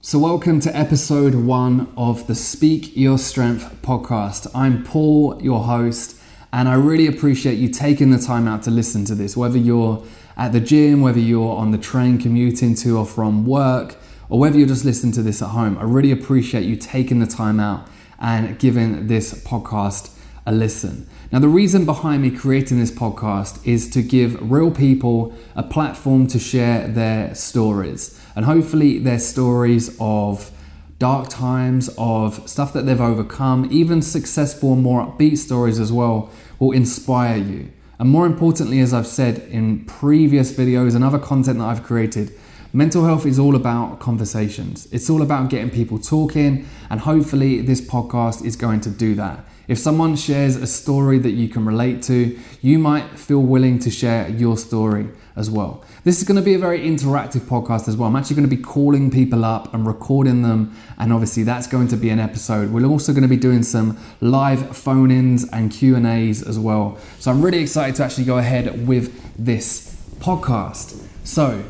So, welcome to episode one of the Speak Your Strength podcast. I'm Paul, your host, and I really appreciate you taking the time out to listen to this, whether you're at the gym, whether you're on the train commuting to or from work, or whether you're just listening to this at home. I really appreciate you taking the time out and giving this podcast a listen. Now, the reason behind me creating this podcast is to give real people a platform to share their stories and hopefully their stories of dark times, of stuff that they've overcome, even successful, more upbeat stories as well, will inspire you. And more importantly, as I've said in previous videos and other content that I've created, mental health is all about conversations. It's all about getting people talking, and hopefully, this podcast is going to do that. If someone shares a story that you can relate to, you might feel willing to share your story as well. This is going to be a very interactive podcast as well. I'm actually going to be calling people up and recording them, and obviously that's going to be an episode. We're also going to be doing some live phone-ins and Q&As as well. So I'm really excited to actually go ahead with this podcast. So,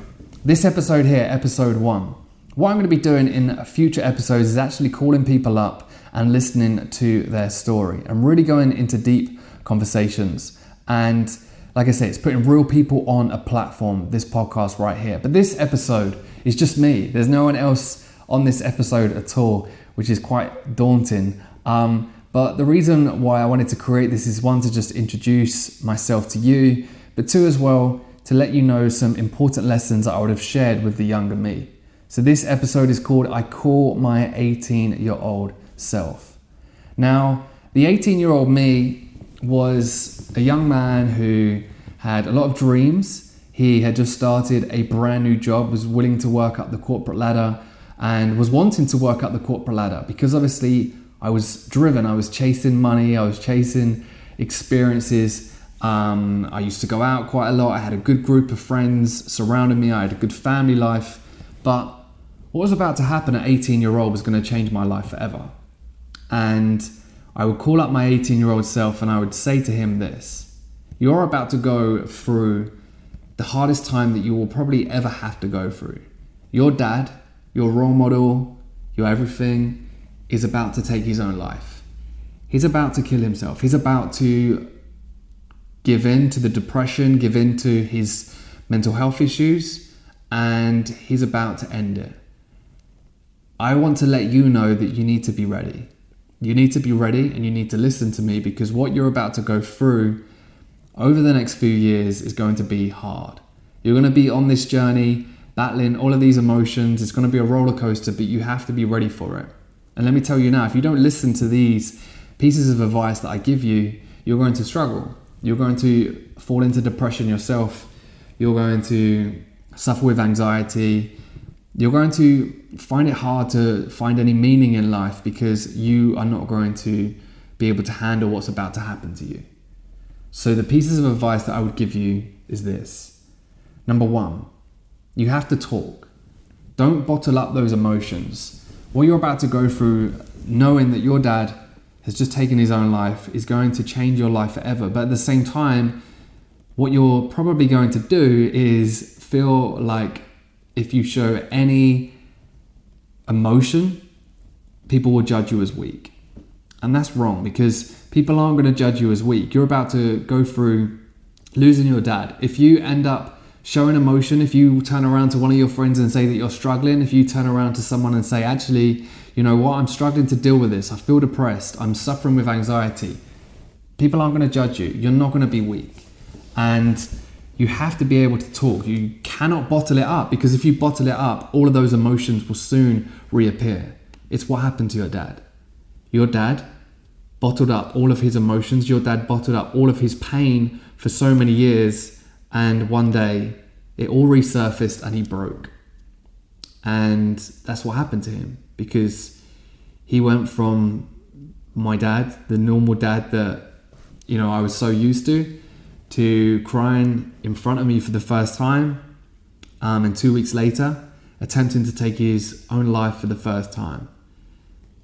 this episode here, episode 1. What I'm going to be doing in future episodes is actually calling people up and listening to their story and really going into deep conversations. And like I say, it's putting real people on a platform, this podcast right here. But this episode is just me. There's no one else on this episode at all, which is quite daunting. Um, but the reason why I wanted to create this is one, to just introduce myself to you, but two, as well, to let you know some important lessons I would have shared with the younger me. So, this episode is called I Call My 18 Year Old self. Now, the 18 year old me was a young man who had a lot of dreams. He had just started a brand new job, was willing to work up the corporate ladder, and was wanting to work up the corporate ladder because obviously I was driven, I was chasing money, I was chasing experiences. Um, I used to go out quite a lot. I had a good group of friends surrounding me. I had a good family life. But what was about to happen at 18 year old was going to change my life forever. And I would call up my 18 year old self and I would say to him this You're about to go through the hardest time that you will probably ever have to go through. Your dad, your role model, your everything is about to take his own life. He's about to kill himself. He's about to give in to the depression, give in to his mental health issues, and he's about to end it. I want to let you know that you need to be ready. You need to be ready and you need to listen to me because what you're about to go through over the next few years is going to be hard. You're going to be on this journey, battling all of these emotions. It's going to be a roller coaster, but you have to be ready for it. And let me tell you now if you don't listen to these pieces of advice that I give you, you're going to struggle. You're going to fall into depression yourself. You're going to suffer with anxiety you're going to find it hard to find any meaning in life because you are not going to be able to handle what's about to happen to you. So, the pieces of advice that I would give you is this number one, you have to talk. Don't bottle up those emotions. What you're about to go through, knowing that your dad has just taken his own life, is going to change your life forever. But at the same time, what you're probably going to do is feel like if you show any emotion, people will judge you as weak. And that's wrong because people aren't going to judge you as weak. You're about to go through losing your dad. If you end up showing emotion, if you turn around to one of your friends and say that you're struggling, if you turn around to someone and say, actually, you know what, I'm struggling to deal with this, I feel depressed, I'm suffering with anxiety, people aren't going to judge you. You're not going to be weak. And you have to be able to talk. You cannot bottle it up because if you bottle it up, all of those emotions will soon reappear. It's what happened to your dad. Your dad bottled up all of his emotions, your dad bottled up all of his pain for so many years, and one day it all resurfaced and he broke. And that's what happened to him because he went from my dad, the normal dad that you know I was so used to, to crying in front of me for the first time, um, and two weeks later, attempting to take his own life for the first time.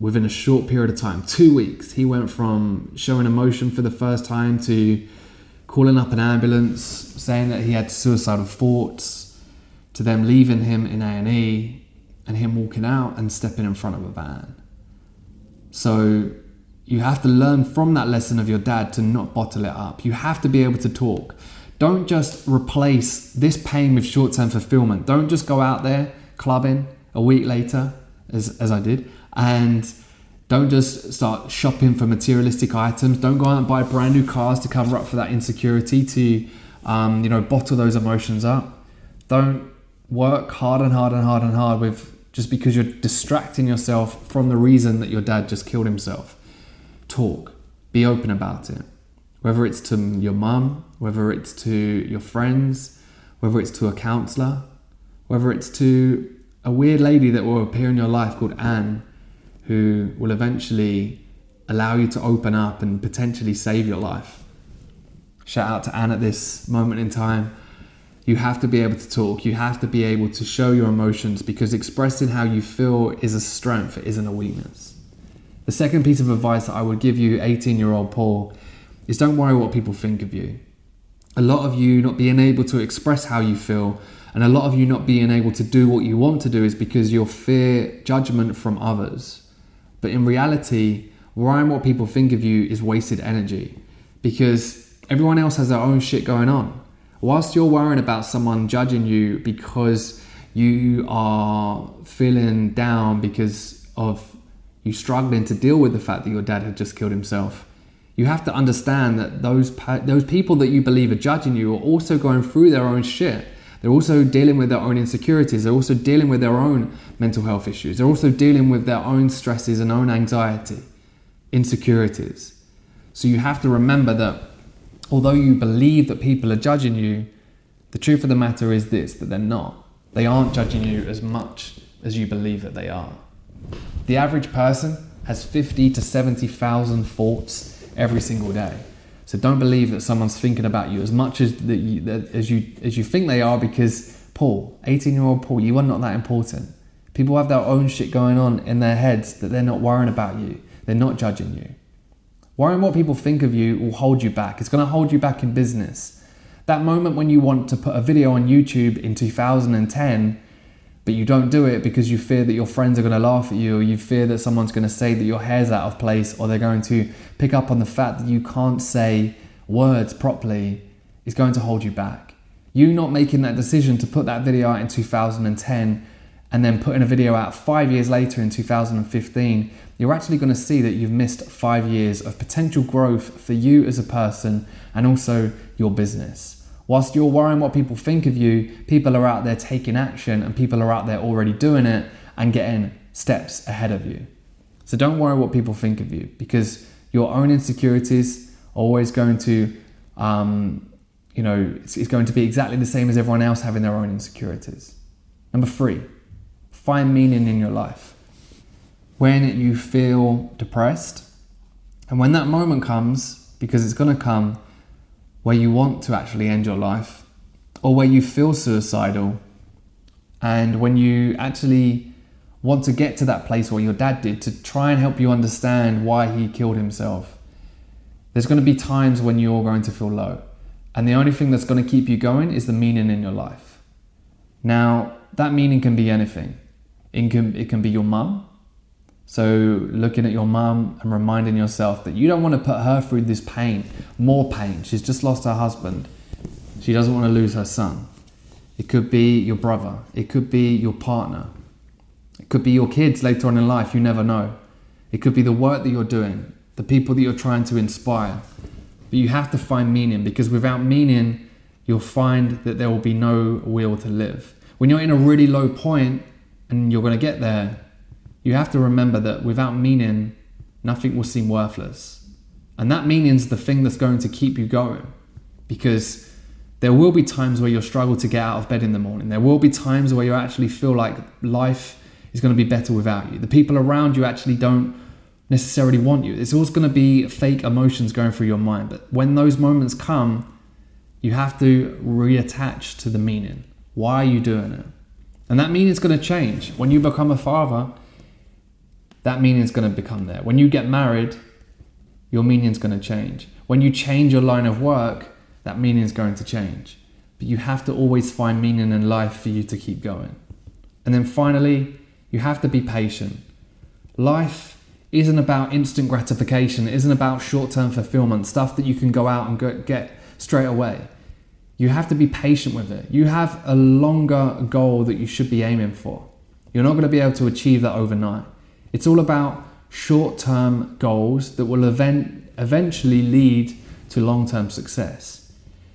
Within a short period of time, two weeks, he went from showing emotion for the first time to calling up an ambulance, saying that he had suicidal thoughts, to them leaving him in A&E, and him walking out and stepping in front of a van. So you have to learn from that lesson of your dad to not bottle it up. You have to be able to talk. Don't just replace this pain with short term fulfillment. Don't just go out there clubbing a week later, as, as I did, and don't just start shopping for materialistic items. Don't go out and buy brand new cars to cover up for that insecurity, to um, you know, bottle those emotions up. Don't work hard and hard and hard and hard with just because you're distracting yourself from the reason that your dad just killed himself. Talk, be open about it. Whether it's to your mum, whether it's to your friends, whether it's to a counselor, whether it's to a weird lady that will appear in your life called Anne, who will eventually allow you to open up and potentially save your life. Shout out to Anne at this moment in time you have to be able to talk. You have to be able to show your emotions because expressing how you feel is a strength, it isn't a weakness. The second piece of advice that I would give you, 18 year old Paul, is don't worry what people think of you. A lot of you not being able to express how you feel, and a lot of you not being able to do what you want to do is because you fear judgment from others. But in reality, worrying what people think of you is wasted energy because everyone else has their own shit going on whilst you're worrying about someone judging you because you are feeling down because of you struggling to deal with the fact that your dad had just killed himself, you have to understand that those those people that you believe are judging you are also going through their own shit. They're also dealing with their own insecurities. They're also dealing with their own mental health issues. They're also dealing with their own stresses and own anxiety, insecurities. So you have to remember that although you believe that people are judging you, the truth of the matter is this that they're not. They aren't judging you as much as you believe that they are. The average person has 50 to 70,000 thoughts every single day. So don't believe that someone's thinking about you as much as you, as you as you think they are because Paul, 18-year-old Paul, you are not that important. People have their own shit going on in their heads that they're not worrying about you. They're not judging you. Worrying what people think of you will hold you back. It's going to hold you back in business. That moment when you want to put a video on YouTube in 2010, but you don't do it because you fear that your friends are going to laugh at you, or you fear that someone's going to say that your hair's out of place, or they're going to pick up on the fact that you can't say words properly, is going to hold you back. You not making that decision to put that video out in 2010 and then putting a video out five years later in 2015 you're actually going to see that you've missed five years of potential growth for you as a person and also your business. Whilst you're worrying what people think of you, people are out there taking action and people are out there already doing it and getting steps ahead of you. So don't worry what people think of you because your own insecurities are always going to, um, you know, it's, it's going to be exactly the same as everyone else having their own insecurities. Number three, find meaning in your life when you feel depressed. And when that moment comes, because it's going to come, where you want to actually end your life, or where you feel suicidal, and when you actually want to get to that place where your dad did to try and help you understand why he killed himself, there's going to be times when you're going to feel low. And the only thing that's going to keep you going is the meaning in your life. Now, that meaning can be anything. It can, it can be your mum, so, looking at your mum and reminding yourself that you don't want to put her through this pain, more pain. She's just lost her husband. She doesn't want to lose her son. It could be your brother. It could be your partner. It could be your kids later on in life. You never know. It could be the work that you're doing, the people that you're trying to inspire. But you have to find meaning because without meaning, you'll find that there will be no will to live. When you're in a really low point and you're going to get there, you have to remember that without meaning, nothing will seem worthless. And that meaning is the thing that's going to keep you going. Because there will be times where you'll struggle to get out of bed in the morning. There will be times where you actually feel like life is going to be better without you. The people around you actually don't necessarily want you. It's always going to be fake emotions going through your mind. But when those moments come, you have to reattach to the meaning. Why are you doing it? And that meaning is going to change. When you become a father, that meaning's going to become there. When you get married, your meaning's going to change. When you change your line of work, that meaning's going to change. But you have to always find meaning in life for you to keep going. And then finally, You have to be patient. Life isn't about instant gratification, it isn't about short term fulfillment, stuff that you can go out and get straight away. You have to be patient with it. You have a longer goal that you should be aiming for. You're not going to be able to achieve that overnight. It's all about short term goals that will event, eventually lead to long term success.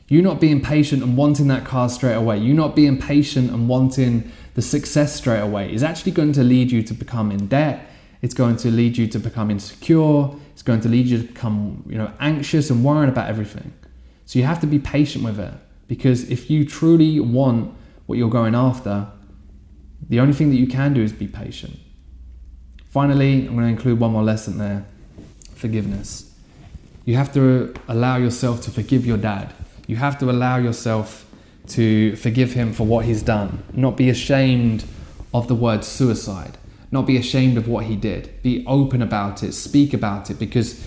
You not being patient and wanting that car straight away, you not being patient and wanting the success straight away is actually going to lead you to become in debt. It's going to lead you to become insecure. It's going to lead you to become, you know, anxious and worrying about everything. So you have to be patient with it because if you truly want what you're going after, the only thing that you can do is be patient. Finally, I'm going to include one more lesson there forgiveness. You have to allow yourself to forgive your dad. You have to allow yourself to forgive him for what he's done. Not be ashamed of the word suicide. Not be ashamed of what he did. Be open about it. Speak about it because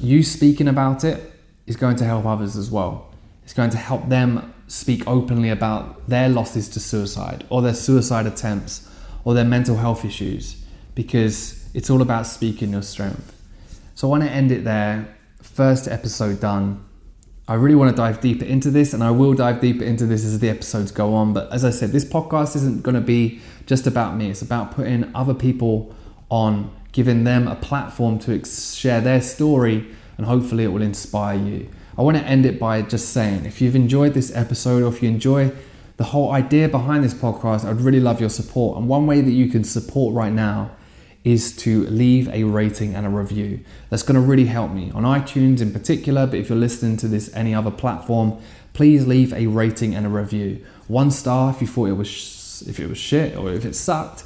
you speaking about it is going to help others as well. It's going to help them speak openly about their losses to suicide or their suicide attempts or their mental health issues because it's all about speaking your strength. So I want to end it there. First episode done. I really want to dive deeper into this, and I will dive deeper into this as the episodes go on. But as I said, this podcast isn't going to be just about me, it's about putting other people on, giving them a platform to share their story, and hopefully it will inspire you. I want to end it by just saying if you've enjoyed this episode or if you enjoy the whole idea behind this podcast, I'd really love your support. And one way that you can support right now is to leave a rating and a review. That's going to really help me on iTunes in particular, but if you're listening to this any other platform, please leave a rating and a review. One star if you thought it was if it was shit or if it sucked,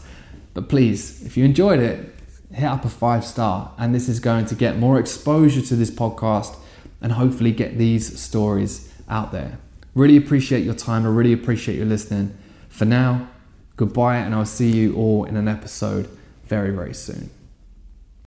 but please, if you enjoyed it, hit up a five star and this is going to get more exposure to this podcast and hopefully get these stories out there. Really appreciate your time. I really appreciate you listening. For now, goodbye and I'll see you all in an episode very, very soon.